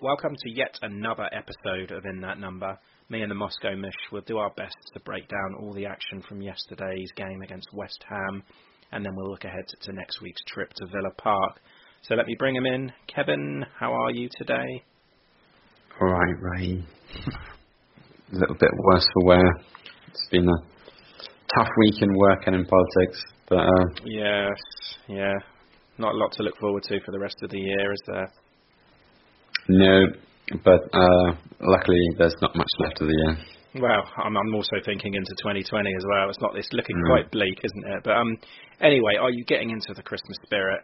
Welcome to yet another episode of In That Number. Me and the Moscow Mish will do our best to break down all the action from yesterday's game against West Ham, and then we'll look ahead to next week's trip to Villa Park. So let me bring him in. Kevin, how are you today? All right, Ray. a little bit worse for wear. It's been a tough week in work and in politics, but uh, Yes, yeah. Not a lot to look forward to for the rest of the year, is there? No. But uh, luckily, there's not much left of the year. Well, I'm, I'm also thinking into 2020 as well. It's not. It's looking Mm. quite bleak, isn't it? But um, anyway, are you getting into the Christmas spirit?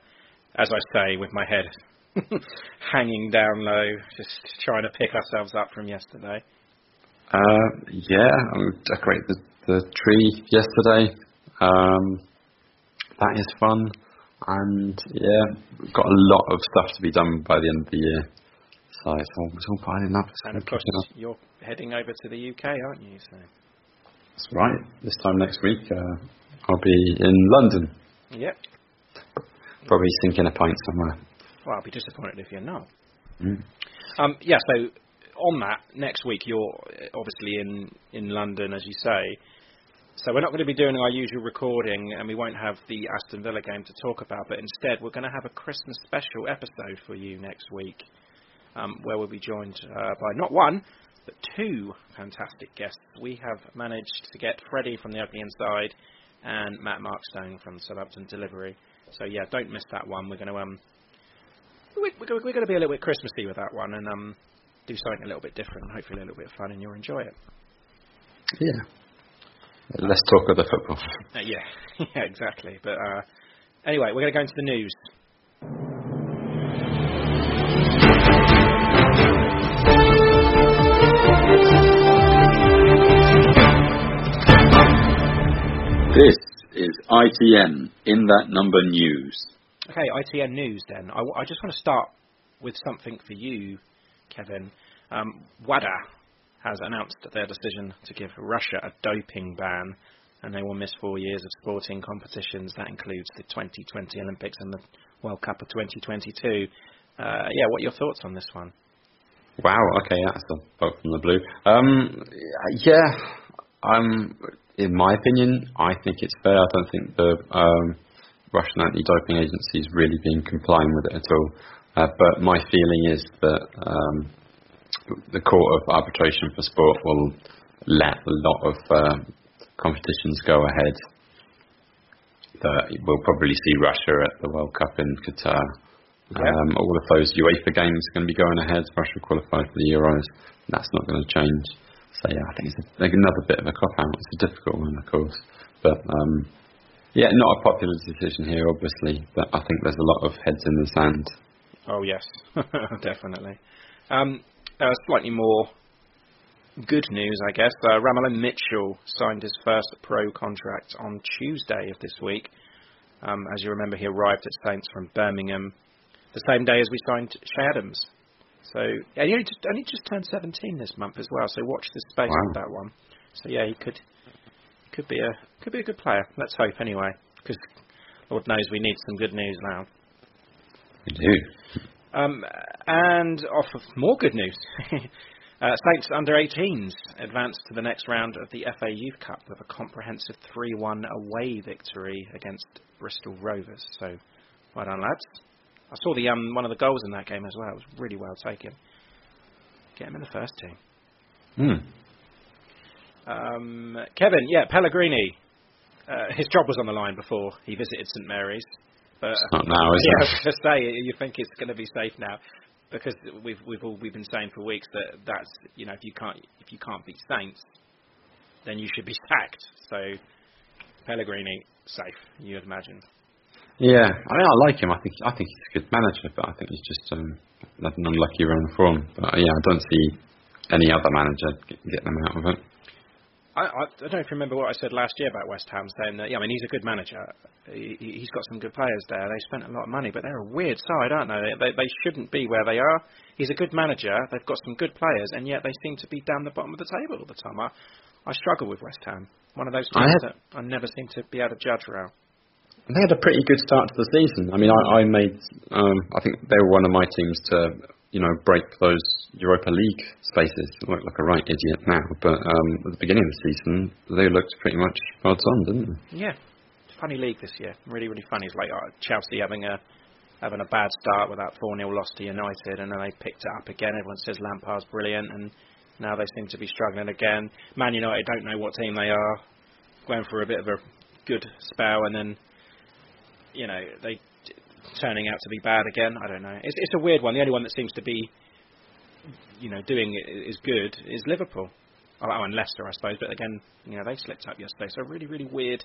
As I say, with my head hanging down low, just trying to pick ourselves up from yesterday. Uh, yeah, I decorated the, the tree yesterday. Um, that is fun, and yeah, got a lot of stuff to be done by the end of the year. So it's all, it's all piling up. And of course, you're heading over to the UK, aren't you? So That's right. This time next week, uh, I'll be in London, yep. probably sinking a pint somewhere. Well, I'll be disappointed if you're not. Mm. Um, yeah. So on that, next week you're uh, obviously in in London, as you say. So we're not going to be doing our usual recording, and we won't have the Aston Villa game to talk about. But instead, we're going to have a Christmas special episode for you next week, um, where we'll be joined uh, by not one but two fantastic guests. We have managed to get Freddie from the Ugly Inside and Matt Markstone from Southampton Delivery. So yeah, don't miss that one. We're going to um, we- we're, we're going to be a little bit Christmassy with that one and um, do something a little bit different and hopefully a little bit of fun and you'll enjoy it. Yeah. Let's talk of the football. Uh, yeah, yeah, exactly. But uh, anyway, we're going to go into the news. This is ITN in that number news. Okay, ITN news then. I, w- I just want to start with something for you, Kevin. Um, WADA has announced their decision to give Russia a doping ban, and they will miss four years of sporting competitions. That includes the 2020 Olympics and the World Cup of 2022. Uh, yeah, what are your thoughts on this one? Wow. Okay, that's a vote from the blue. Um, yeah, um, in my opinion, I think it's fair. I don't think the um, Russian anti-doping agency is really being complying with it at all. Uh, but my feeling is that um, the Court of Arbitration for Sport will let a lot of uh, competitions go ahead. That we'll probably see Russia at the World Cup in Qatar. Um, all of those UEFA games are going to be going ahead. Russia qualified for the Euros. That's not going to change. So yeah, I think it's a, like another bit of a cop out. It's a difficult one, of course, but um, yeah, not a popular decision here, obviously. But I think there's a lot of heads in the sand. Oh yes, definitely. Um, uh, slightly more good news, I guess. Uh, Ramello Mitchell signed his first pro contract on Tuesday of this week. Um, as you remember, he arrived at Saints from Birmingham the same day as we signed Che Adams. So yeah, he only just, only just turned 17 this month as well. So watch this space Wow. with that one. So yeah, he could could be a could be a good player. Let's hope anyway, because Lord knows we need some good news now. We do. Um, and off of more good news, uh, Saints under 18s advanced to the next round of the FA Youth Cup with a comprehensive 3-1 away victory against Bristol Rovers. So, well done, lads. I saw the um, one of the goals in that game as well. It was really well taken. Get him in the first team. Hmm. Um, Kevin, yeah, Pellegrini. Uh, his job was on the line before he visited St Mary's, but It's not now, is yeah, I it? was going to say you think it's going to be safe now because we've we've all we've been saying for weeks that that's you know if you can't if you can't beat Saints, then you should be sacked. So Pellegrini safe, you'd imagine. Yeah, I mean, I like him. I think I think he's a good manager, but I think he's just um, had an unlucky run of form. But uh, yeah, I don't see any other manager get- getting them out of it. I, I, I don't know if you remember what I said last year about West Ham, saying that yeah, I mean he's a good manager. He, he- he's got some good players there. They spent a lot of money, but they're a weird side, aren't they? They, they shouldn't be where they are. He's a good manager. They've got some good players, and yet they seem to be down the bottom of the table all the time. I, I struggle with West Ham. One of those I teams have- that I never seem to be able to judge around. They had a pretty good start to the season. I mean, I, I made. Um, I think they were one of my teams to, you know, break those Europa League spaces. I look like a right idiot now, but um, at the beginning of the season, they looked pretty much odds on, didn't they? Yeah, funny league this year. Really, really funny. It's like uh, Chelsea having a having a bad start with that 4 0 loss to United, and then they picked it up again. Everyone says Lampard's brilliant, and now they seem to be struggling again. Man United don't know what team they are, going for a bit of a good spell, and then you know they t- turning out to be bad again. I don't know. It's it's a weird one. The only one that seems to be you know doing it is good is Liverpool. Oh, and Leicester, I suppose. But again, you know they slipped up yesterday, so really, really weird,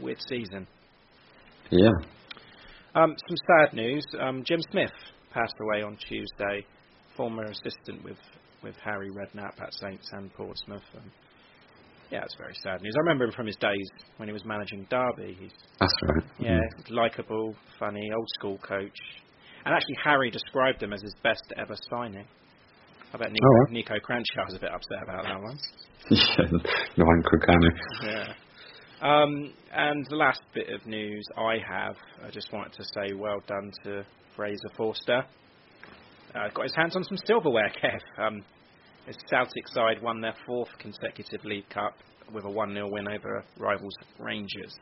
weird season. Yeah. Um, some sad news. Um, Jim Smith passed away on Tuesday, former assistant with, with Harry Redknapp at Saints and Portsmouth. And yeah, it's very sad news. I remember him from his days when he was managing Derby. He's That's right. yeah, likable, funny, old school coach. And actually, Harry described him as his best ever signing. I bet Nico, Oh, right. Niko Kranjčar was a bit upset about that one. yeah. Ryan Crocano. Yeah. Um, and the last bit of news I have, I just wanted to say well done to Fraser Forster. Uh, got his hands on some silverware, Kev. Um, his Celtic side won their fourth consecutive League Cup with a 1-0 win over rivals Rangers.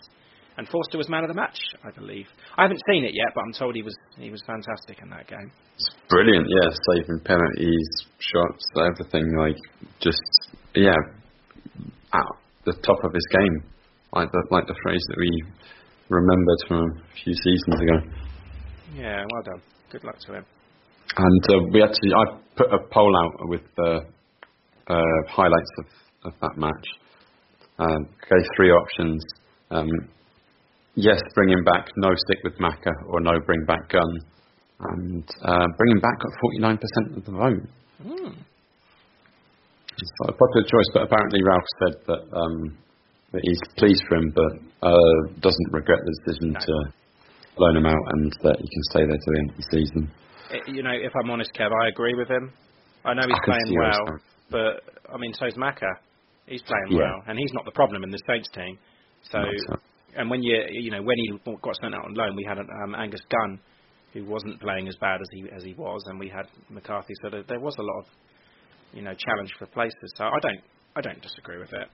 And Forster was man of the match, I believe. I haven't seen it yet, but I'm told he was he was fantastic in that game. It's brilliant, yeah. Saving penalties, shots, everything. Like just yeah, at the top of his game, like the like the phrase that we remembered from a few seasons ago. Yeah, well done. Good luck to him. And uh, we actually, I put a poll out with the uh, highlights of, of that match. Um, gave three options. Um, yes, bring him back. No, stick with Maka, or no, bring back Gunn. And uh, bring him back got 49% of the vote. Hmm. It's not a popular choice, but apparently Ralph said that, um, that he's pleased for him, but uh, doesn't regret the decision No. to loan him out and that he can stay there to the end of the season. I- you know, if I'm honest, Kev, I agree with him. I know he's I playing well, but I mean, so's Maka. He's playing Yeah. well, and he's not the problem in the Saints team. So, No, and when you you know when he got sent out on loan, we had um, Angus Gunn, who wasn't playing as bad as he as he was, and we had McCarthy. So there, there was a lot of you know challenge for places. So I don't I don't disagree with it.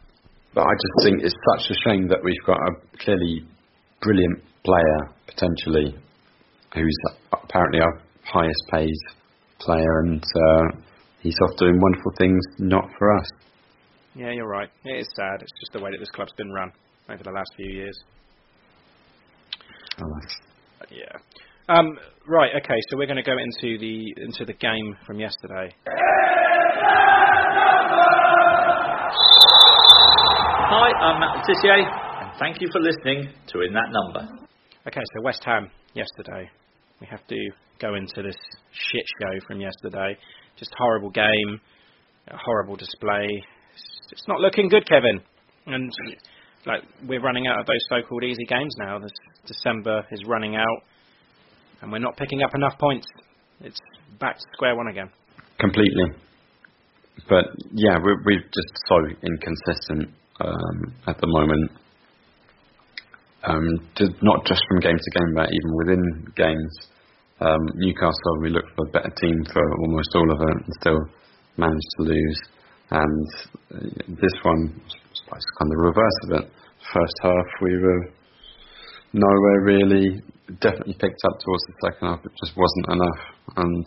But I just think it's such a shame that we've got a clearly brilliant player potentially, who's apparently our highest paid player, and uh, he's off doing wonderful things, not for us. Yeah, you're right. It is sad. It's just the way that this club's been run over the last few years. Alas. Yeah. Um, right. Okay. So we're going to go into the into the game from yesterday. Hi, I'm Matt Le Tissier, and thank you for listening to In That Number. Okay. So West Ham yesterday. We have to go into this shit show from yesterday. Just horrible game, horrible display. It's, not looking good, Kevin. And like we're running out of those so-called easy games now. This December is running out, and we're not picking up enough points. It's back to square one again. Completely. But yeah, we're, we're just so inconsistent um, at the moment. Um, not just from game to game, but even within games. Um, Newcastle, we looked for a better team for almost all of it and still managed to lose. And uh, this one was kind of the reverse of it. First half, we were nowhere really. Definitely picked up towards the second half. It just wasn't enough. And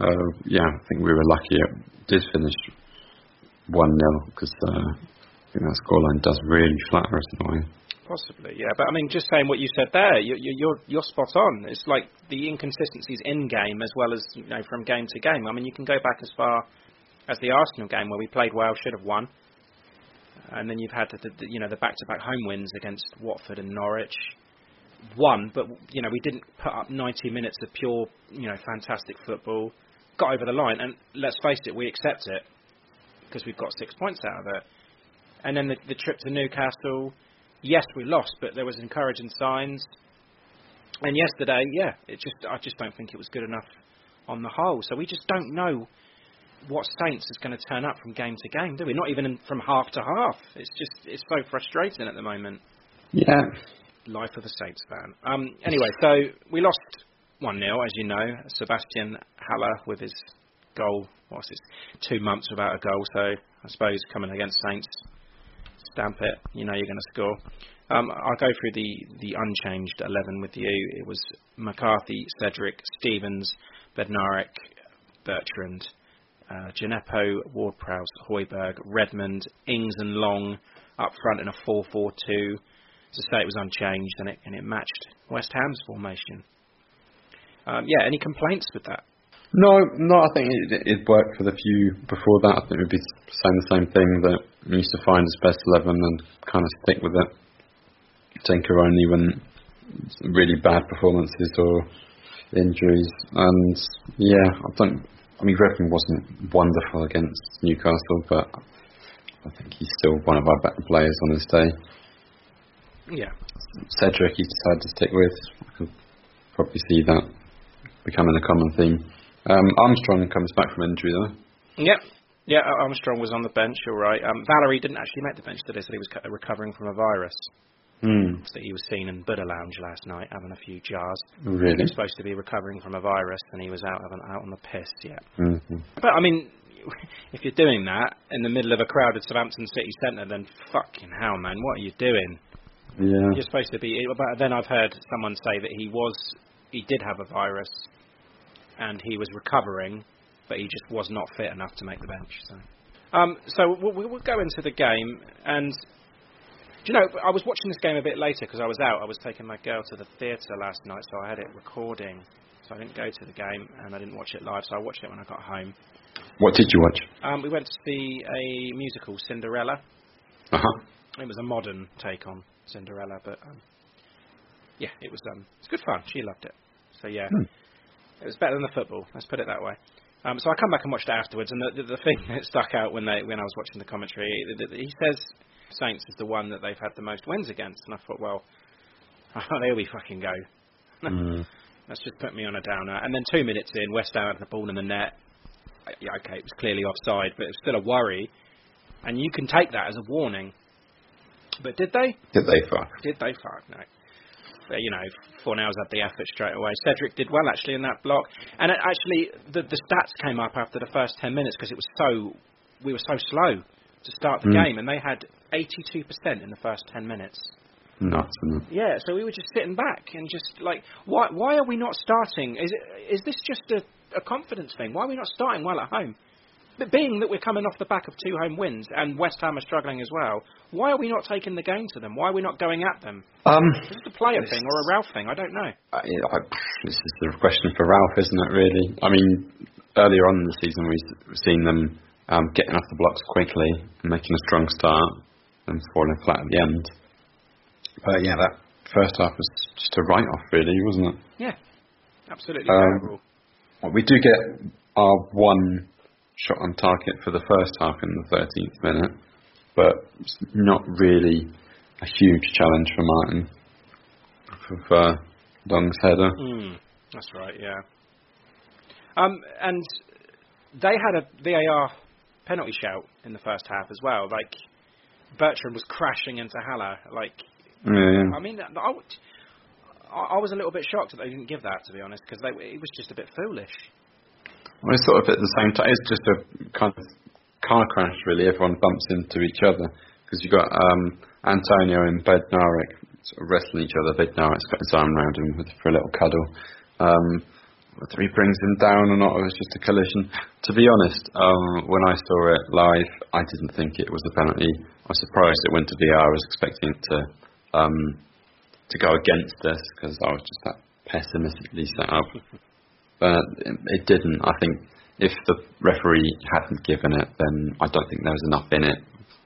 uh, yeah, I think we were lucky it did finish 1 0 because uh, I think that scoreline does really flatter us in a way. Possibly, yeah. But I mean, just saying what you said there, you, you, you're you're spot on. It's like the inconsistencies in game as well as you know from game to game. I mean, you can go back as far as the Arsenal game where we played well, should have won, and then you've had the, the you know the back-to-back home wins against Watford and Norwich. Won, but you know we didn't put up 90 minutes of pure you know fantastic football. Got over the line, and let's face it, we accept it because we've got six points out of it. And then the, the trip to Newcastle yes, we lost, but there was encouraging signs. And yesterday, yeah, it just I just don't think it was good enough on the whole. So we just don't know what Saints is going to turn up from game to game, do we? Not even in, from half to half. It's just it's so frustrating at the moment. Yeah. Life of a Saints fan. Um, anyway, so we lost one 0 as you know. Sébastien Haller with his goal. What's it? Two months without a goal. So I suppose coming against Saints, stamp it. You know you're going to score. Um, I'll go through the, the unchanged 11 with you. It was McCarthy, Cedric, Stephens, Bednarek, Bertrand, uh, Djenepo, Ward-Prowse, Højbjerg, Redmond, Ings and Long up front in a 4-4-2. To say it was unchanged and it, and it matched West Ham's formation. Um, yeah, any complaints with that? No, no, I think it, it worked for the few before that. I think we'd be saying the same thing that we used to find his best 11 and kind of stick with it. Tinker only when really bad performances or injuries. And yeah, I don't. I mean, Redmond wasn't wonderful against Newcastle, but I think he's still one of our better players on this day. Yeah. Cedric, he decided to stick with. I can probably see that becoming a common theme. Um, Armstrong comes back from injury though. Yep. Yeah, Armstrong was on the bench, you're right. Um, Valery didn't actually make the bench today, said he was co- recovering from a virus. Hmm. So he was seen in Buddha Lounge last night having a few jars. Really? He was supposed to be recovering from a virus, and he was out having, out on the piss. Yeah, hmm but I mean, if you're doing that in the middle of a crowded Southampton city centre, then fucking hell, man, what are you doing? Yeah. You're supposed to be. But then I've heard someone say that he was, he did have a virus, and he was recovering, but he just was not fit enough to make the bench. So, um, so we'll, we'll go into the game, and do you know, I was watching this game a bit later because I was out. I was taking my girl to the theatre last night, so I had it recording. So I didn't go to the game, and I didn't watch it live. So I watched it when I got home. What did you watch? Um, we went to see a musical, Cinderella. Uh huh. It was a modern take on Cinderella, but um, yeah, it was um, it's good fun. She loved it. So yeah, Hmm. It was better than the football. Let's put it that way. Um, so I come back and watched it afterwards, and the, the, the thing that stuck out when they when I was watching the commentary, he says Saints is the one that they've had the most wins against, and I thought, well, there we fucking go. Mm. That's just put me on a downer. And then two minutes in, West Ham had the ball in the net. yeah, okay, it was clearly offside, but it was still a worry, and you can take that as a warning. But did they? Did they fuck? Did they fuck? No. But, you know, Fornals had the effort straight away. Cedric did well actually in that block, and it actually the the stats came up after the first ten minutes because it was so we were so slow to start the Mm. game, and they had 82% in the first ten minutes. Nuts. Yeah, so we were just sitting back and just like, why why are we not starting? Is it is this just a, a confidence thing? Why are we not starting well at home? Being that we're coming off the back of two home wins and West Ham are struggling as well, why are we not taking the game to them? Why are we not going at them? Um, Is it a player thing or a Ralph thing? I don't know. I, I, this is the question for Ralph, isn't it? Really? I mean, earlier on in the season, we've seen them um, getting off the blocks quickly and making a strong start and falling flat at the end. But yeah, that first half was just a write-off, really, wasn't it? Yeah, absolutely Um, terrible. Well, we do get our one shot on target for the first half in the 13th minute, but not really a huge challenge for Martin for, for Long's header. Mm, that's right. Yeah. Um, and they had a VAR penalty shout in the first half as well. Like Bertrand was crashing into Haller. Like Yeah. I mean, I, I I was a little bit shocked that they didn't give that, to be honest, because it was just a bit foolish. Well, it's sort of at the same time. It's just a kind of car crash, really. Everyone bumps into each other because you've got um, Antonio and Bednarek sort of wrestling each other. Bednarek's got his arm around him for a little cuddle. Um, whether he brings him down or not, it was just a collision. To be honest, um, when I saw it live, I didn't think it was a penalty. I was surprised it went to VR. I was expecting it to um, to go against us because I was just that pessimistically set up but it, didn't. I think if the referee hadn't given it, then I don't think there was enough in it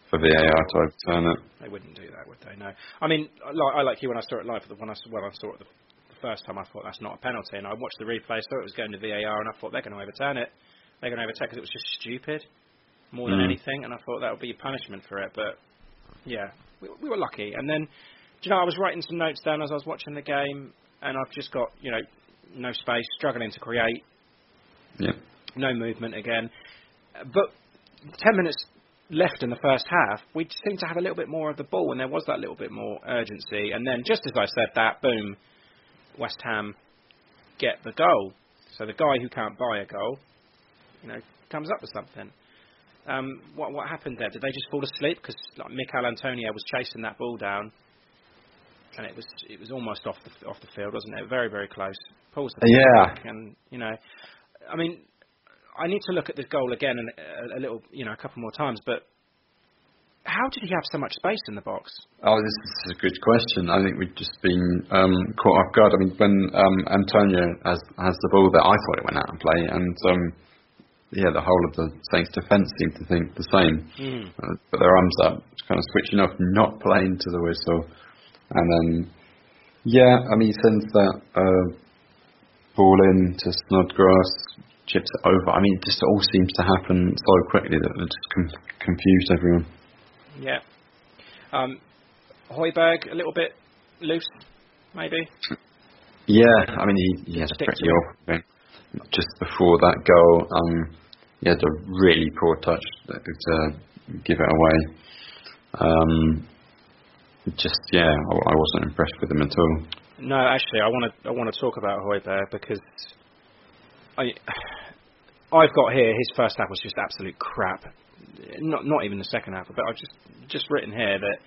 for VAR to overturn it. They wouldn't do that, would they? No. I mean, I like, I like you when I saw it live. When I saw, when I saw it the, the first time, I thought that's not a penalty, and I watched the replay, saw it was going to VAR, and I thought they're going to overturn it. They're going to overturn because it was just stupid more than Mm. anything, and I thought that would be a punishment for it. But yeah, we, we were lucky. And then, do you know, I was writing some notes down as I was watching the game, and I've just got you know no space, struggling to create, Yeah. no movement again. But 10 minutes left in the first half, we seemed to have a little bit more of the ball, and there was that little bit more urgency. And then, just as I said that, boom, West Ham get the goal. So the guy who can't buy a goal, you know, comes up with something. Um, what what happened there? Did they just fall asleep? Because like Michail Antonio was chasing that ball down, and it was it was almost off the off the field, wasn't it? Very very close. Pulls the Yeah. back, and you know, I mean, I need to look at this goal again and a, a little, you know, a couple more times. But how did he have so much space in the box? Oh, this is a good question. I think we've just been um, caught off guard. I mean, when um, Antonio has has the ball there, I thought it went out and play, and um, yeah, the whole of the Saints defence seemed to think the same. Mm. Uh, put their arms up, kind of switching off, not playing to the whistle, and then yeah, I mean, since that uh, ball in to Snodgrass, chips it over. I mean, it just all seems to happen so quickly that it just com- confused everyone. Yeah. Um, Højbjerg a little bit loose, maybe. Yeah, I mean, he, he had a pretty awful thing. Just before that goal, um, he had a really poor touch to give it away. Um, just, yeah, I, I wasn't impressed with him at all. No, actually, I want to I want to talk about Højbjerg because I I've got here his first half was just absolute crap. Not not even the second half, but I've just just written here that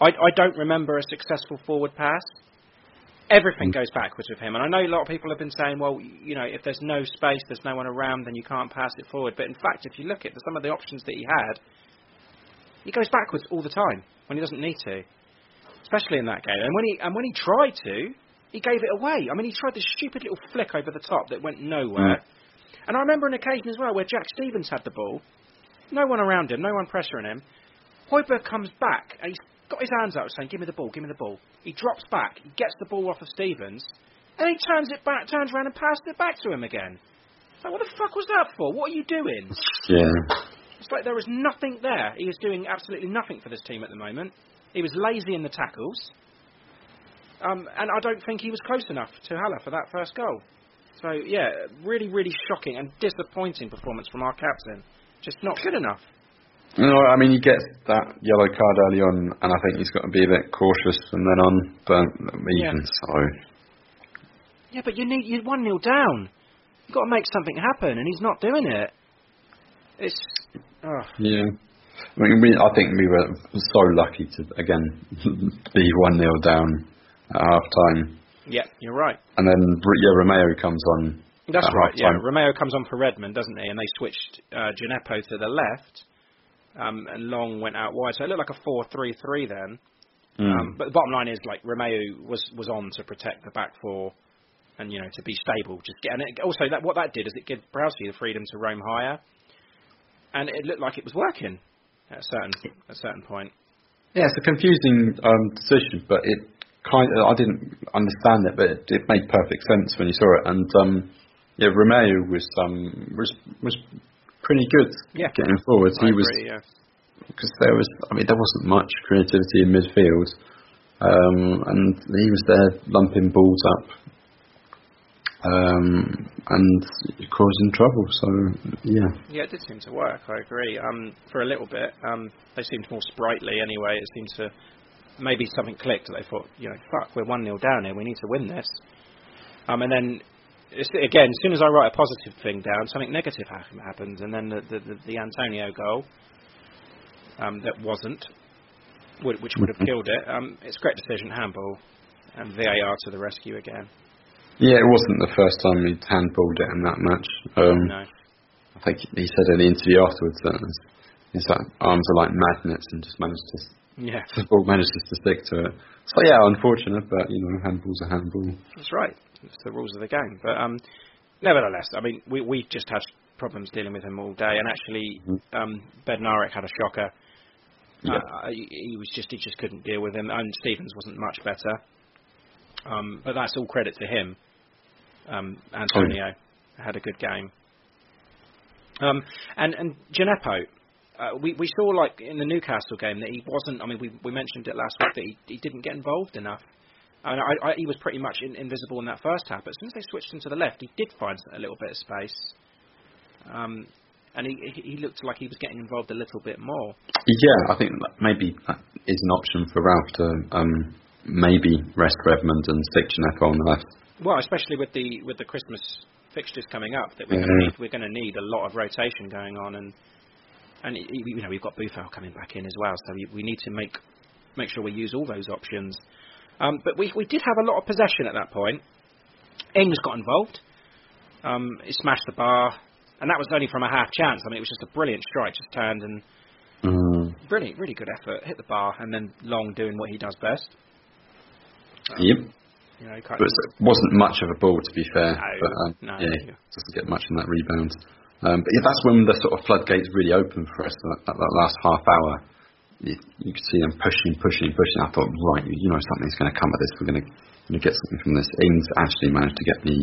I I don't remember a successful forward pass. Everything mm. goes backwards with him, and I know a lot of people have been saying, well, you know, if there's no space, there's no one around, then you can't pass it forward. But in fact, if you look at some of the options that he had, he goes backwards all the time when he doesn't need to especially in that game. And when he and when he tried to, he gave it away. I mean, he tried this stupid little flick over the top that went nowhere. Mm. And I remember an occasion as well where Jack Stephens had the ball, no one around him, no one pressuring him. Højbjerg comes back and he's got his hands up saying, "Give me the ball, give me the ball." He drops back, he gets the ball off of Stephens, and he turns it back, turns around and passes it back to him again. Like, what the fuck was that for? What are you doing? Yeah. It's like there was nothing there. He is doing absolutely nothing for this team at the moment. He was lazy in the tackles. Um, and I don't think he was close enough to Haller for that first goal. So yeah, really, really shocking and disappointing performance from our captain. Just not good enough. No, I mean he gets that yellow card early on, and I think he's got to be a bit cautious from then on. But even Yeah. so, Yeah, but you need you're one 0 down. You've got to make something happen, and he's not doing it. It's oh, yeah. I mean, we, I think we were so lucky to again be one 0 down at half time, yeah, you're right. and then yeah, Romeu comes on. That's at right. Yeah. Romeu comes on for Redmond, doesn't he? And they switched uh, Djenepo to the left, um, and Long went out wide. So it looked like a four-three-three then. Mm. Um, but the bottom line is, like Romeu was was on to protect the back four, and you know to be stable. Just get, and it, also that what that did is it gave Prowsey the freedom to roam higher, and it looked like it was working at a certain at a certain point. Yeah, it's a confusing um, decision, but it kind of I didn't understand it, but it, it made perfect sense when you saw it. And um, yeah, Romeu was um, was was pretty good Yeah. getting forward. I He was agree, yeah. because there was I mean there wasn't much creativity in midfield, um, and he was there lumping balls up. Um, and causing trouble. So yeah, Yeah, it did seem to work. I agree. Um, for a little bit, um, they seemed more sprightly anyway. It seemed to maybe something clicked. They thought, you know, fuck, we're one 0 down here. We need to win this. Um, and then again, as soon as I write a positive thing down, something negative ha- happens, and then the the, the, the Antonio goal um, that wasn't, which would have killed it. Um, it's a great decision, handball, and VAR to the rescue again. Yeah, it wasn't the first time he'd handballed it in that match. Um, No, I think he said in the interview afterwards that his, his like, arms are like magnets and just managed to yeah, the ball manages to stick to it. So yeah, unfortunate, but you know, handball's a handball. That's right. It's the rules of the game. But um, nevertheless, I mean, we we just had problems dealing with him all day, and actually, um, Bednarek had a shocker. Yeah. Uh, he, he was just he just couldn't deal with him, and Stephens wasn't much better. Um, but that's all credit to him. Um, Antonio had a good game. Um, and and Djenepo, uh, we we saw like in the Newcastle game that he wasn't. I mean, we we mentioned it last week that he, he didn't get involved enough. I, mean, I, I, he was pretty much in, invisible in that first half, but as soon as they switched him to the left, he did find a little bit of space. Um, and he, he he looked like he was getting involved a little bit more. Yeah, I think that maybe that is an option for Ralph to um, maybe rest Redmond and stick Djenepo on the left. Well, especially with the with the Christmas fixtures coming up, that we're Yeah. going to need we're going to need a lot of rotation going on, and and you know we've got Boufal coming back in as well, so we, we need to make make sure we use all those options. Um, but we we did have a lot of possession at that point. Ings got involved. Um, he smashed the bar, and that was only from a half chance. I mean, it was just a brilliant strike, just turned and Mm. brilliant, really good effort, hit the bar, and then Long doing what he does best. Um, Yep. You know, But it wasn't much of a ball, to be fair. No, but um, no. yeah, doesn't get much in that rebound. Um, but yeah, that's when the sort of floodgates really opened for us. That, that, that last half hour, you, you could see them pushing, pushing, pushing. I thought, right, you, know, something's going to come of this. We're going to get something from this. Ings actually managed to get me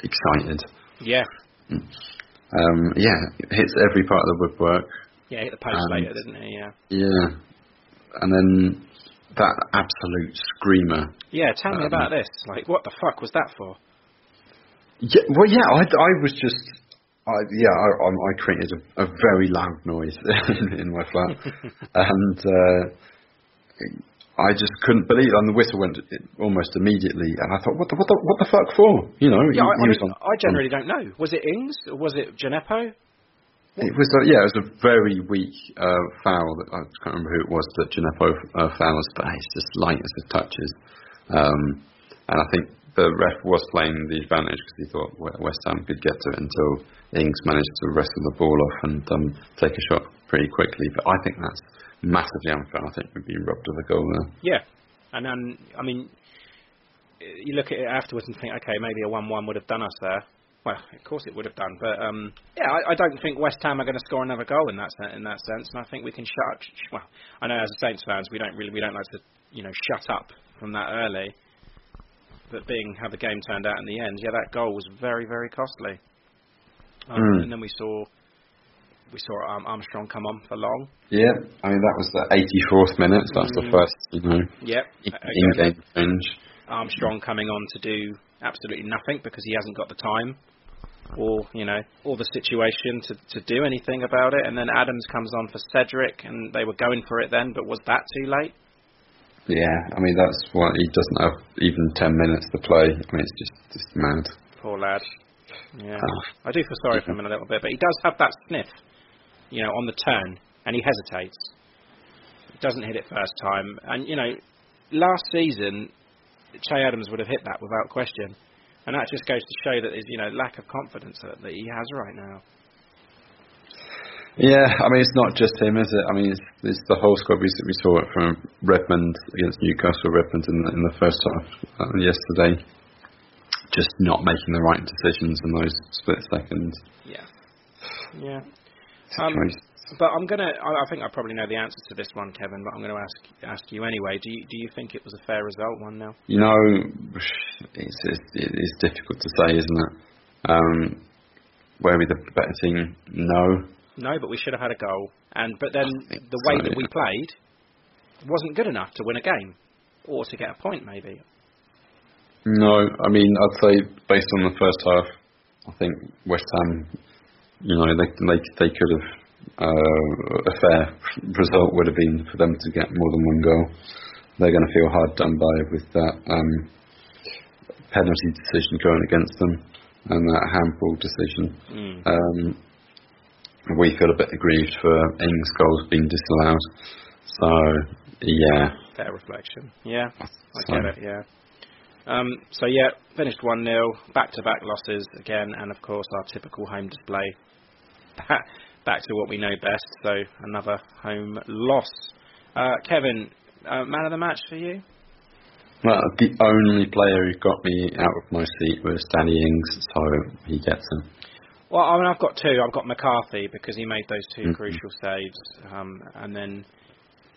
excited. yeah, Um, yeah, hits every part of the woodwork. yeah, hit the post And- later, didn't he? Yeah. Yeah, and then that absolute screamer. Yeah, tell me Um, about this. Like, what the fuck was that for? Yeah, well, yeah, I, I was just, I, yeah, I, I I created a, a very loud noise in, my flat, and uh, I just couldn't believe. it. And the whistle went almost immediately, and I thought, what the, what the, what the fuck for? You know, Yeah, he, I, he I, on- I generally don't know. Was it Ings or was it Djenepo? It was a, yeah, it was a very weak uh, foul. That I can't remember who it was that Djenepo uh, fouls, but it's just light as it touches. Um, and I think the ref was playing the advantage because he thought West Ham could get to it until Ings managed to wrestle the ball off and um, take a shot pretty quickly. But I think that's massively unfair. I think we'd be robbed of a goal there. Yeah, and then I mean, you look at it afterwards and think, okay, maybe a one-one would have done us there. Well, of course it would have done, but um, yeah, I, I don't think West Ham are going to score another goal in that in that sense, and I think we can shut. sh- Well, I know as a Saints fans, we don't really we don't like to you know shut up from that early, but being how the game turned out in the end, yeah, that goal was very very costly. Um, Mm. And then we saw we saw um, Armstrong come on for long. Yeah, I mean that was the 84th minute. So that's the Mm. first, you know, Yep, in- in-game change. Armstrong coming on to do absolutely nothing because he hasn't got the time or you know or the situation to to do anything about it. And then Adams comes on for Cedric, and they were going for it then, but was that too late? Yeah, I mean that's why he doesn't have even ten minutes to play. I mean it's just just mad. Poor lad. Yeah, Oh. I do feel sorry for him in a little bit, but he does have that sniff, you know, on the turn, and he hesitates. He doesn't hit it first time, and you know, last season, Che Adams would have hit that without question, and that just goes to show that his, you know, lack of confidence that, that he has right now. Yeah, I mean it's not just him, is it? I mean it's, it's the whole squad. We, we saw it from Redmond against Newcastle. Redmond in the, in the first half uh, yesterday, just not making the right decisions in those split seconds. Yeah. Yeah. Um. But I'm gonna. I, I think I probably know the answer to this one, Kevin. But I'm going to ask ask you anyway. Do you do you think it was a fair result, one 0 You know, it's, it's it's difficult to say, isn't it? Um, were we the better team? No. No, but we should have had a goal. And but then the way so, that we played wasn't good enough to win a game or to get a point, maybe. No, I mean I'd say based on the first half, I think West Ham, you know, they they they could have uh, a fair result would have been for them to get more than one goal. They're going to feel hard done by with that um, penalty decision going against them and that handball decision. Mm. Um, we feel a bit aggrieved for Ings' goals being disallowed. So yeah, Fair reflection. Yeah, I So- get it. Yeah. Um, so yeah, finished one 0 back-to-back losses again, and of course our typical home display. Back, back to what we know best. So another home loss. Uh, Kevin, uh, man of the match for you? Well, the only player who got me out of my seat was Danny Ings, so he gets him. Well, I mean, I've got two. I've got McCarthy because he made those 2 Mhm. crucial saves, um, and then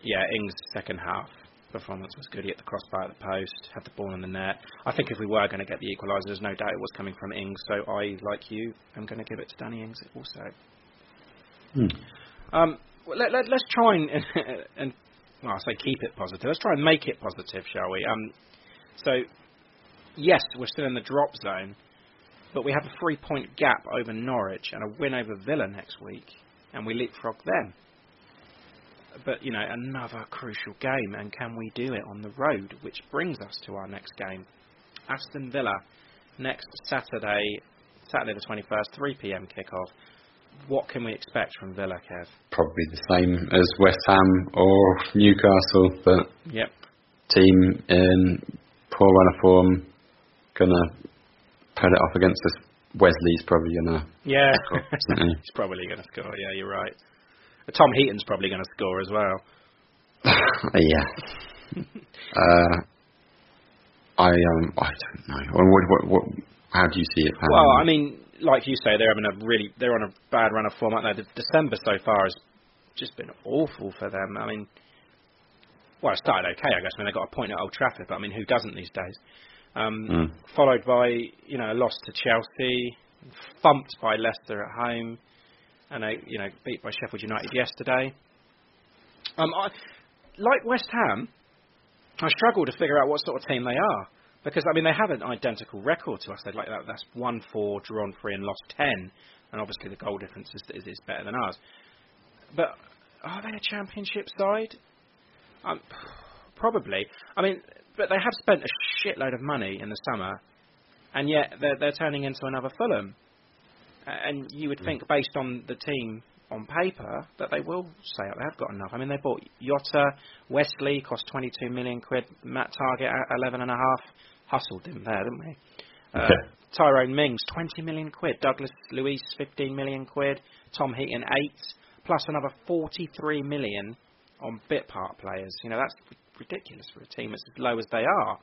yeah, Ings' second half performance was good. He hit the crossbar at the post, had the ball in the net. I think if we were going to get the equaliser, there's no doubt it was coming from Ings. So I, like you, am going to give it to Danny Ings also. Hmm. Um, let, let, let's try and, and well, I say keep it positive. Let's try and make it positive, shall we? Um, so yes, we're still in the drop zone, but we have a three-point gap over Norwich and a win over Villa next week, and we leapfrog them. But you know, another crucial game, and can we do it on the road? Which brings us to our next game, Aston Villa, next Saturday, Saturday the 21st, 3 p.m. kickoff. What can we expect from Villa, Kev? Probably the same as West Ham or Newcastle, but Yep. team in poor run of form, gonna put it off against us. Wesley's probably gonna Yeah. score? He's probably to score. Yeah, you're right. Tom Heaton's probably to score as well. yeah. uh, I um I don't know. What, what, what, how do you see it? Well? I mean, like you say, they're having a really they're on a bad run of form, aren't they? The December so far has just been awful for them. I mean, well, it started okay, I guess. I mean, they got a point at Old Trafford, but I mean, who doesn't these days? Um, Mm. Followed by you know a loss to Chelsea, thumped by Leicester at home, and a you know beat by Sheffield United yesterday. Um, I, like West Ham, I struggle to figure out what sort of team they are because I mean they have an identical record to us. They'd like that. That's 1 four, drawn three, and lost ten, and obviously the goal difference is, is, is better than ours. But are they a championship side? Um, probably. I mean, but they have spent a shitload of money in the summer, and yet they're they're turning into another Fulham. And you would think, based on the team on paper, that they will say they have got enough. I mean, they bought Jota, Wesley cost 22 million quid, Matt Targett at 11 and a half. Hustled him there, didn't we? Uh, Yeah. Tyrone Mings 20 million quid, Douglas Luiz 15 million quid, Tom Heaton 8, plus another 43 million on bit part players. You know, that's ridiculous for a team as low as they are.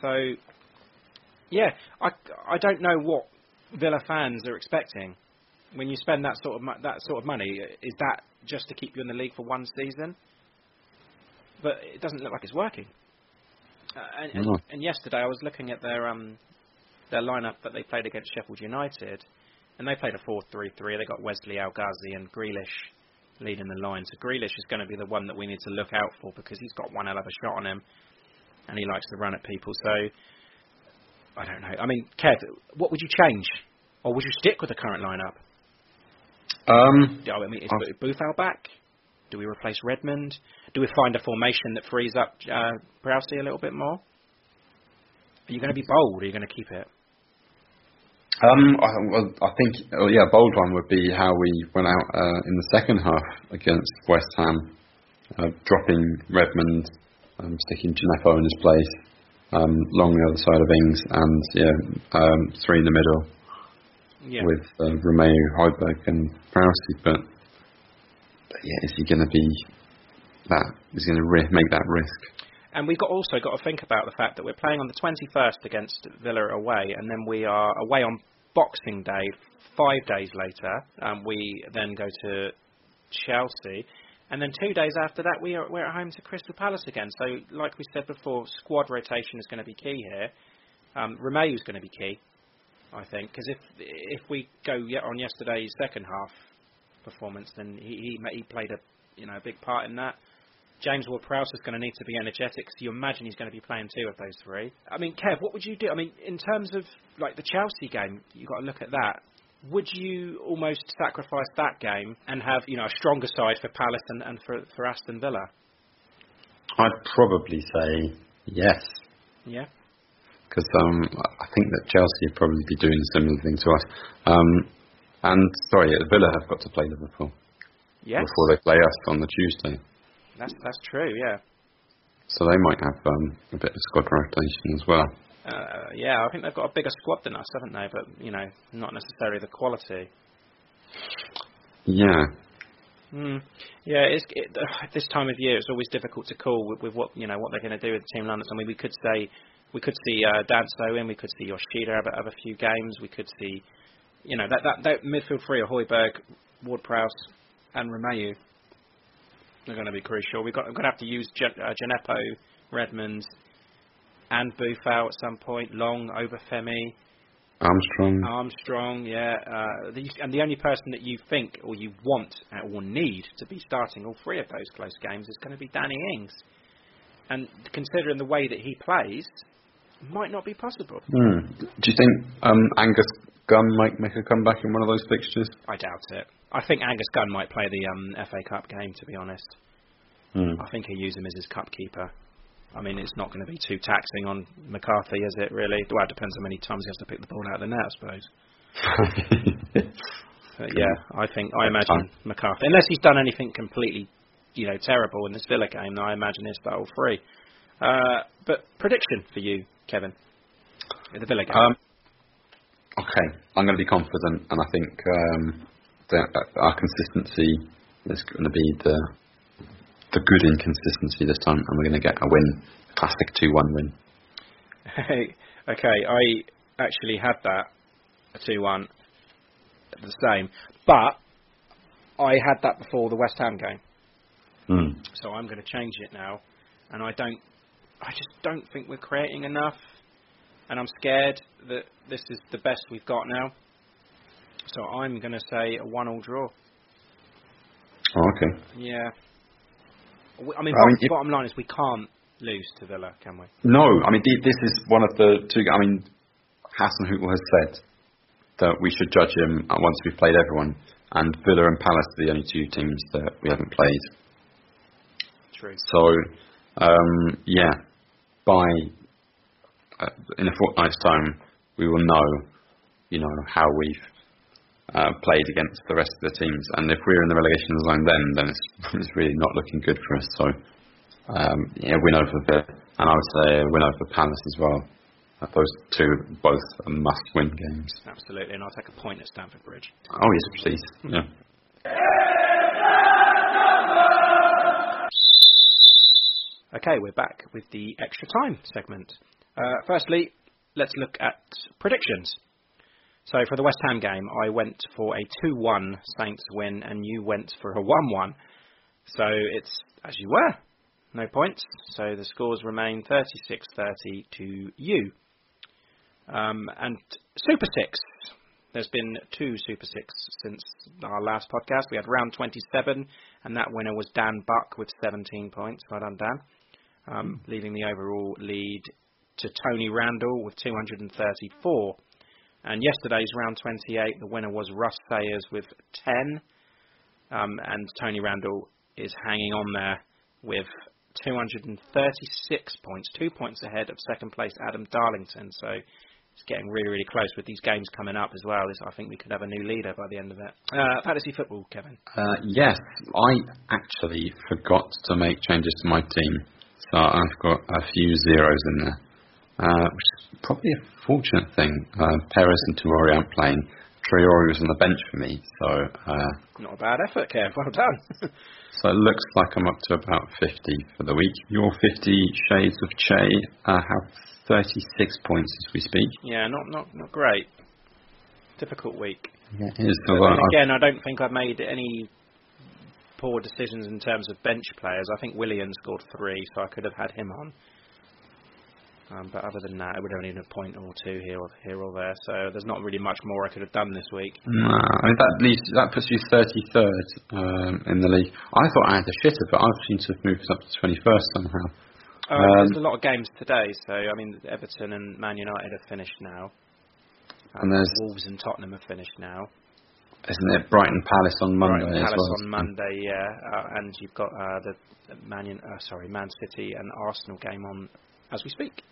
So, yeah, I, I don't know what Villa fans are expecting when you spend that sort of mo- that sort of money. Is that just to keep you in the league for one season? But it doesn't look like it's working. Uh, and, and, No. and yesterday I was looking at their um their lineup that they played against Sheffield United, and they played a 4-3-3. They got Wesley El Ghazi and Grealish leading the line. So Grealish is going to be the one that we need to look out for because he's got one hell of a shot on him, and he likes to run at people. So I don't know. I mean, Kev, what would you change, or would you stick with the current lineup? Um, Yeah, I mean, is I've- back? Do we replace Redmond? Do we find a formation that frees up uh, Prowsey a little bit more? Are you going to be bold? Or are you going to keep it? Um, I, well, I think, oh yeah, a bold one would be how we went out uh, in the second half against West Ham, uh, dropping Redmond, um, sticking Djenepo in his place, um, along the other side of Ings, and yeah, um, three in the middle Yeah. with uh, Romeu, Højbjerg, and Prowsey. But, but yeah, is he going to be that? Is he going to ri- make that risk? And we've got also got to think about the fact that we're playing on the 21st against Villa away, and then we are away on Boxing Day five days later. Um, we then go to Chelsea, and then two days after that we are we're at home to Crystal Palace again. So, like we said before, squad rotation is going to be key here. Um, is going to be key, I think, because if if we go yet on yesterday's second half performance, then he he, he played a you know a big part in that. James Ward-Prowse is going to need to be energetic, so you imagine he's going to be playing two of those three. I mean, Kev, what would you do? I mean, in terms of like the Chelsea game, you've got to look at that. Would you almost sacrifice that game and have you know a stronger side for Palace and, and for for Aston Villa? I'd probably say yes. Yeah. Because um, I think that Chelsea would probably be doing a similar thing to us. Um, and sorry, Villa have got to play Liverpool Yes. before they play us on the Tuesday, That's that's true. Yeah. so they might have um, a bit of squad rotation as well. Uh, yeah, I think they've got a bigger squad than us, haven't they? But you know, not necessarily the quality. Yeah, Mm. Yeah, it's, it, uh, this time of year it's always difficult to call with, with what you know what they're going to do with Team London. I mean, we could say we could see uh, Danso in, we could see Yoshida have, a- have a few games, we could see you know that that, that midfield three of Højbjerg, Ward-Prowse, and Romeu are going to be crucial. We've got we're going to have to use Gen- uh, Djenepo, Redmond, and Boufal at some point. Long over Femi. Armstrong. Armstrong, yeah, uh, the, and the only person that you think or you want uh, or need to be starting all three of those close games is going to be Danny Ings. And considering the way that he plays, might not be possible. Hmm. Do you think um, Angus Gunn might make a comeback in one of those fixtures? I doubt it. I think Angus Gunn might play the um, FA Cup game. To be honest, Hmm. I think he'll use him as his cup keeper. I mean, it's not going to be too taxing on McCarthy, is it? Really? Well, it depends how many times he has to pick the ball out of the net, I suppose. But yeah, I think I imagine McCarthy, unless he's done anything completely, you know, terrible in this Villa game, then I imagine he'll start all three. Uh, but prediction for you, Kevin, in the Villa game. Um, okay, I'm going to be confident, and I think um, that that our consistency is going to be the the good inconsistency this time, and we're going to get a win, a classic two-one win. okay, I actually had that a two-one, the same, but I had that before the West Ham game. Hmm. So I'm going to change it now, and I don't, I just don't think we're creating enough, and I'm scared that this is the best we've got now. So I'm going to say a one-all draw. Oh, okay. Yeah. We- I mean, I bottom, mean, bottom line is we can't lose to Villa, can we? No, I mean this is one of the two. I mean, Hasenhüttl has said that we should judge him uh, once we've played everyone, and Villa and Palace are the only two teams that we haven't played. True. So, um, yeah, by uh, in a fortnight's time, we will know, you know, how we've uh, played against the rest of the teams. And if we're in the relegation zone, then then it's, it's really not looking good for us. So, um, yeah, win over Villa, and I would say a win over Palace as well. Uh, those two both must-win games. Absolutely, and I'll take a point at Stamford Bridge. Oh yes, please. Yeah. Okay, we're back with the extra time segment. Uh, firstly, let's look at predictions. So for the West Ham game, I went for a 2-1 Saints win, and you went for a 1-1. So it's as you were, no points. So the scores remain 36-30 to you. Um, and Super Six. There's been two Super Six since our last podcast. We had round 27, and that winner was Dan Buck with 17 points. Well done, Dan. Um, leaving the overall lead to Tony Randall with 234. And yesterday's round 28, the winner was Russ Sayers with 10. Um, and Tony Randall is hanging on there with 236 points, two points ahead of second place Adam Darlington. So it's getting really, really close with these games coming up as well. I think we could have a new leader by the end of it. Uh, fantasy football, Kevin. Uh, yes, I actually forgot to make changes to my team, so I've got a few zeros in there, uh, which is probably a fortunate thing. Uh, Perez and Tomori aren't playing. Traore was on the bench for me, so uh, not a bad effort, Kev. Well done. so it looks like I'm up to about 50 for the week. Your 50 Shades of Che uh, have 36 points as we speak. Yeah, not not not great. Difficult week. Yeah, it is. But then again, I don't think I've made any poor decisions in terms of bench players. I think Willian scored three, so I could have had him on. Um, but other than that, it would only need a point or two here or here or there. So there's not really much more I could have done this week. No, I mean, that leaves that puts you 33rd um, in the league. I thought I had a shitter, but I've seemed to have moved up to 21st somehow. Uh, um, there's a lot of games today, so I mean, Everton and Man United have finished now. and there's Wolves and Tottenham have finished now. Isn't it Brighton Palace on Monday Brighton as Palace well? on Monday, yeah, uh, and you've got uh, the Man, uh, sorry, Man City and Arsenal game on as we speak.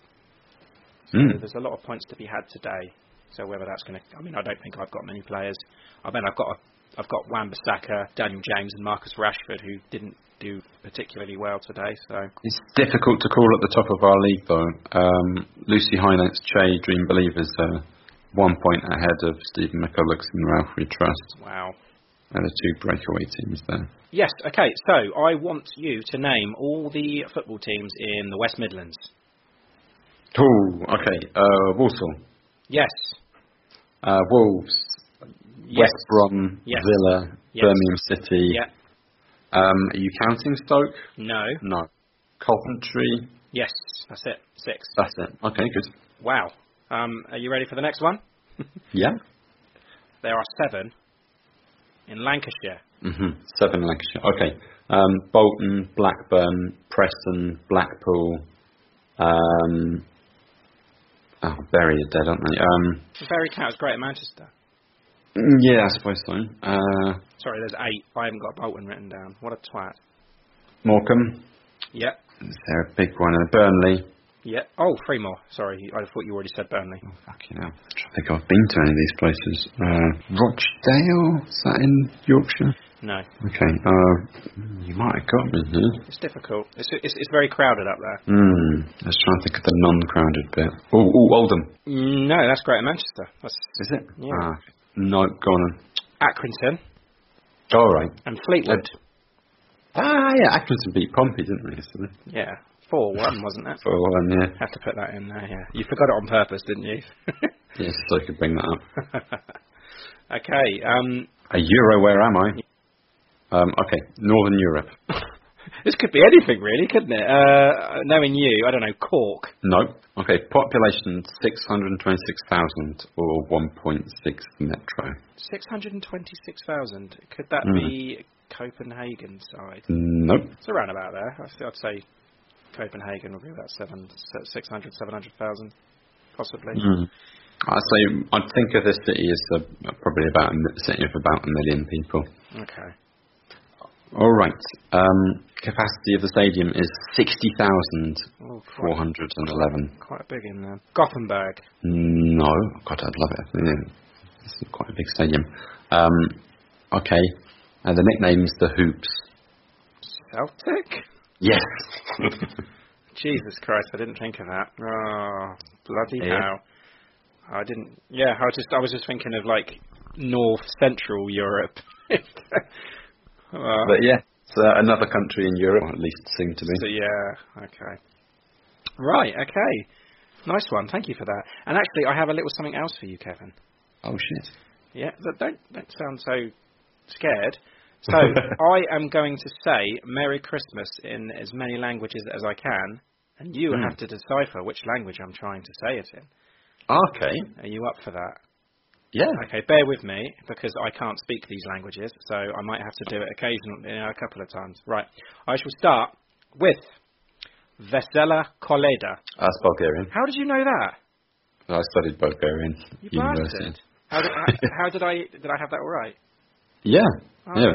So Mm. there's a lot of points to be had today. So whether that's going to, I mean, I don't think I've got many players. I mean, I've got a, I've got Wan-Bissaka, Daniel James, and Marcus Rashford who didn't do particularly well today. So It's difficult to call at the top of our league, though. Um, Lucy Hynet's Che Dream Believers are one point ahead of Stephen McCulloch's and Ralph Trust. wow. They're the two breakaway teams there. Yes. Okay. So I want you to name all the football teams in the West Midlands. Oh, okay. Uh, Walsall, Yes. uh, Wolves, Yes. West Brom, Yes. Villa, Yes. Birmingham City. Yeah. Um, are you counting Stoke? No. No. Coventry. Yes. That's it. Six. That's it. Okay, good. Wow. Um, are you ready for the next one? Yeah. There are seven in Lancashire. hmm Seven Lancashire. Okay. Um, Bolton, Blackburn, Preston, Blackpool. Um, oh, Bury are dead, aren't they? Um, counts great at Manchester. yeah, I suppose so. Uh, Sorry, there's eight. I haven't got Bolton written down. What a twat. Morecambe. Yep. Is there a big one? Uh, Burnley. Yep. Oh, three more. Sorry, I thought you already said Burnley. Oh, fucking hell. I don't think I've been to any of these places. Uh, Rochdale? Is that in Yorkshire? No, Okay. Uh, you might have got me here. it's difficult. It's it's, it's very crowded up there. Hmm. I was trying to think of the non-crowded bit. Oh, oh Oldham. Mm, No, that's great at Manchester. That's Is it? Yeah. Ah, no, go on. Accrington All right. and Fleetwood. Ah, yeah, Accrington beat Pompey, didn't they? Yeah, four one, wasn't it? For one, yeah. Have to put that in there. Yeah, you forgot it on purpose, didn't you? Yes, so I could bring that up. okay. Um, A Euro, where am I? Um, okay, Northern Europe. this could be anything, really, couldn't it? Uh, knowing you, I don't know, Cork. No. Okay, population 626,000 or 1.6 metro. Six hundred twenty-six thousand. Could that Mm. be Copenhagen side? Nope. It's around about there. I'd say Copenhagen would be about seven, 600, 700,000, possibly. Mm. I'd say I'd think of this city as probably about a city of about a million people. Okay. All right. Um, capacity of the stadium is Oh, quite, 60,411. quite big in there. Gothenburg. No. God, I'd love it. Yeah. This is quite a big stadium. Um, okay. And the nickname's the Hoops. Celtic? Yes. Jesus Christ, I didn't think of that. Oh, bloody Yeah. hell. I didn't, yeah, I was just, I was just thinking of like North Central Europe. Uh, but yeah, it's uh, another country in Europe, at least seem to be. So yeah, okay. Right, okay. Nice one. Thank you for that. And actually, I have a little something else for you, Kevin. Oh shit. Yeah, don't don't sound so scared. So I am going to say Merry Christmas in as many languages as I can, and you Hmm. have to decipher which language I'm trying to say it in. Okay. Are you up for that? Yeah. Okay, bear with me because I can't speak these languages, so I might have to do it occasionally, you know, a couple of times. Right, I shall start with Vesela Koleda. That's Bulgarian. How did you know that? I studied Bulgarian You university. bastard. How did, how, how did I did I have that all right? Yeah. Oh, yeah.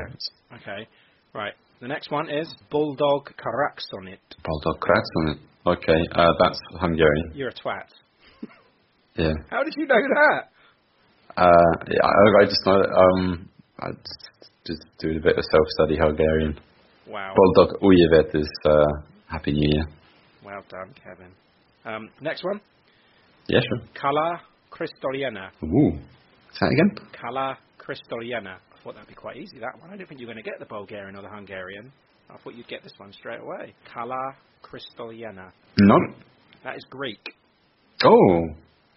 okay. Okay. Right. The next one is Bulldog Karaksonit. Bulldog Kratz on it. Okay, uh, that's Hungarian. You're a twat. Yeah. How did you know that? Uh, yeah, I, I just know that, um, I just, just doing a bit of self-study Hungarian. Wow. Bulldog Ujevet is uh, Happy New Year. Well done, Kevin. Um, next one. Yeah, sure. Kala Kristoliana. Ooh. Say that again? Kala Kristoliana. I thought that'd be quite easy, that one. I didn't think you were going to get the Bulgarian or the Hungarian. I thought you'd get this one straight away. Kala Kristoliana. No. That is Greek. Oh.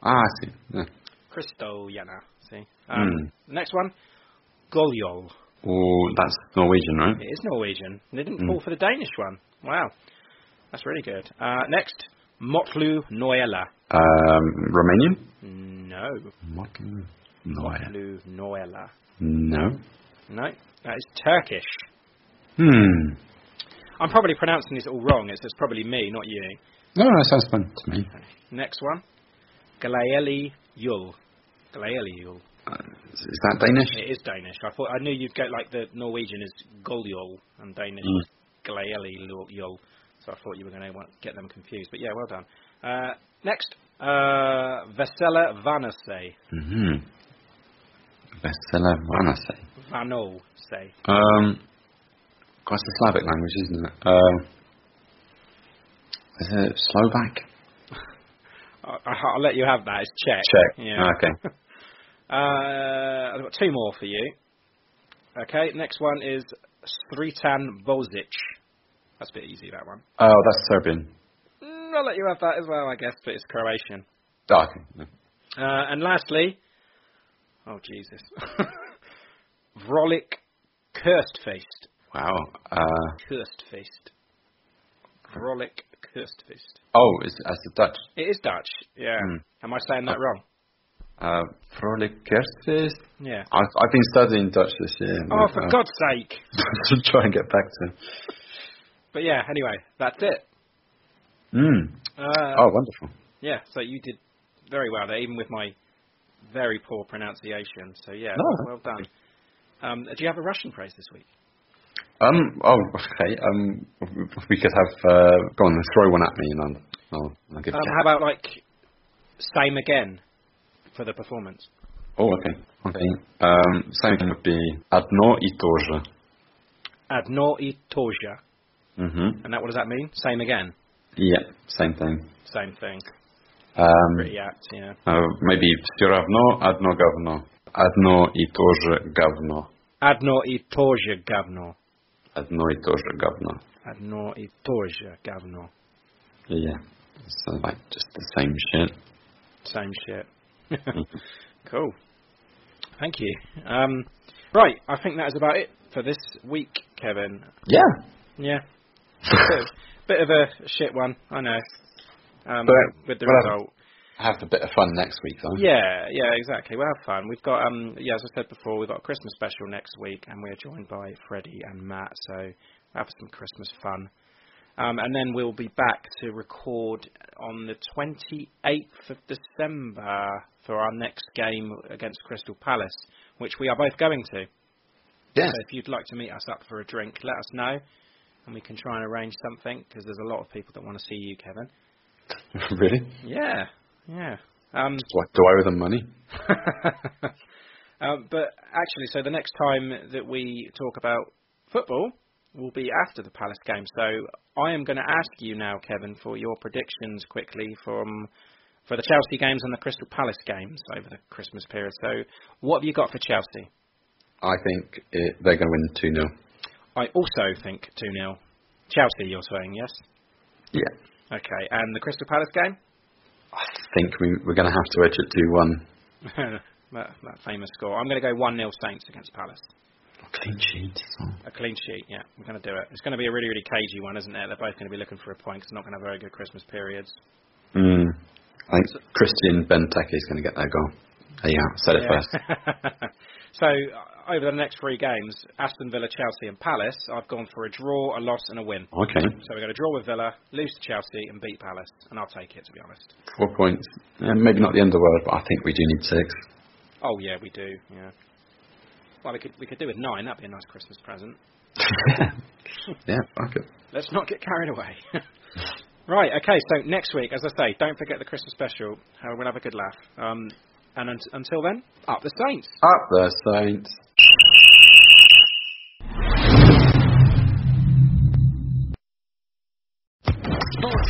Ah, I see. Yeah. Kristoliana. See? Um, Hmm. Next one. Goljol. Oh, that's Norwegian, right? It is Norwegian. They didn't Mm. fall for the Danish one. Wow. That's really good. Uh, next. Motlu Noela. Um, Romanian? No. Motlu Noel. Noela. No. No. That is Turkish. Hmm. I'm probably pronouncing this all wrong. It's, it's probably me, not you. No, that sounds fun to me. Next one. Galaeli Yul. Galaeli Yul. Uh, is that Danish? It is Danish. I thought I knew you'd get like the Norwegian is Goljol and Danish Mm. is Yul. So I thought you were going to get them confused. But yeah, well done. Uh, next. Uh, Vesela Vanase. Mm-hmm. Vesela Vanase. Vano say. Um, it's a Slavic language, isn't it? Um, is it Slovak? I, I'll let you have that. It's Czech. Czech. Yeah. Okay. Uh, I've got two more for you. Okay, next one is Sritan Bozic. That's a bit easy, that one. Oh, that's Serbian. Mm, I'll let you have that as well, I guess, but it's Croatian. Oh, okay. Uh, and lastly, oh Jesus, Vrolik cursed faced. Wow. Uh, Kirstfeest. Vrolik cursed faced. oh, as the Dutch. It is Dutch, yeah. Hmm. Am I saying that wrong? Uh, cursed faced. Yeah. I've, I've been studying Dutch this year. Oh, for uh, God's sake! to try and get back to. But yeah, anyway, that's it. Mm. Uh, Oh, wonderful. Yeah, so you did very well there, even with my very poor pronunciation. So yeah, No. well done. Um, do you have a Russian phrase this week? Um. Oh, okay. Um. We could have. Uh, go on, throw one at me, and I'll. I'll, I'll give. Um, it a how about like same again for the performance? Oh, okay. Okay. Um. Same thing would be одно и то же. Adno i toja. Mhm. And that what does that mean? Same again. Yeah. Same thing. Same thing. Um. Pretty apt, yeah. Uh, maybe все равно одно говно. Одно и то же говно. Adno i toja gavno. Одно и то же говно. Adno i toja gavno. Yeah. So like just the same shit. Same shit. cool. Thank you. Um, right, I think that is about it for this week, Kevin. Yeah. Yeah. bit, of, bit of a shit one, I know. Um, But- with the but result. Have a bit of fun next week, though. Yeah, yeah, exactly. We'll have fun. We've got, um, yeah, as I said before, we've got a Christmas special next week, and we're joined by Freddie and Matt, so we'll have some Christmas fun. Um, and then we'll be back to record on the 28th of December for our next game against Crystal Palace, which we are both going to. Yes. So if you'd like to meet us up for a drink, let us know, and we can try and arrange something because there's a lot of people that want to see you, Kevin. really? Yeah, yeah. Um, Do I, do I owe them money? um, but actually, so the next time that we talk about football will be after the Palace game. So I am going to ask you now, Kevin, for your predictions quickly from for the Chelsea games and the Crystal Palace games over the Christmas period. So what have you got for Chelsea? I think it, they're going to win 2 0. I also think 2 0. Chelsea, you're saying, yes? Yeah. Okay, and the Crystal Palace game? I think we, we're going to have to edge it 2 1. that, that famous score. I'm going to go 1 0 Saints against Palace. A clean sheet. A clean sheet, yeah. We're going to do it. It's going to be a really, really cagey one, isn't it? They're both going to be looking for a point 'cause they're not going to have very good Christmas periods. Mm. I think Christian Benteke is going to get that goal. Go. Said it first. so, over the next three games, Aston Villa, Chelsea, and Palace, I've gone for a draw, a loss, and a win. Okay. So we're going to draw with Villa, lose to Chelsea, and beat Palace, and I'll take it to be honest. Four points. Uh, maybe not the end of the world, but I think we do need six. Oh yeah, we do. Yeah. Well, we could we could do with nine. That'd be a nice Christmas present. yeah, fuck it. Let's not get carried away. right. Okay. So next week, as I say, don't forget the Christmas special. We'll have a good laugh. Um, and un- until then, up the Saints. Up the Saints.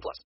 plus.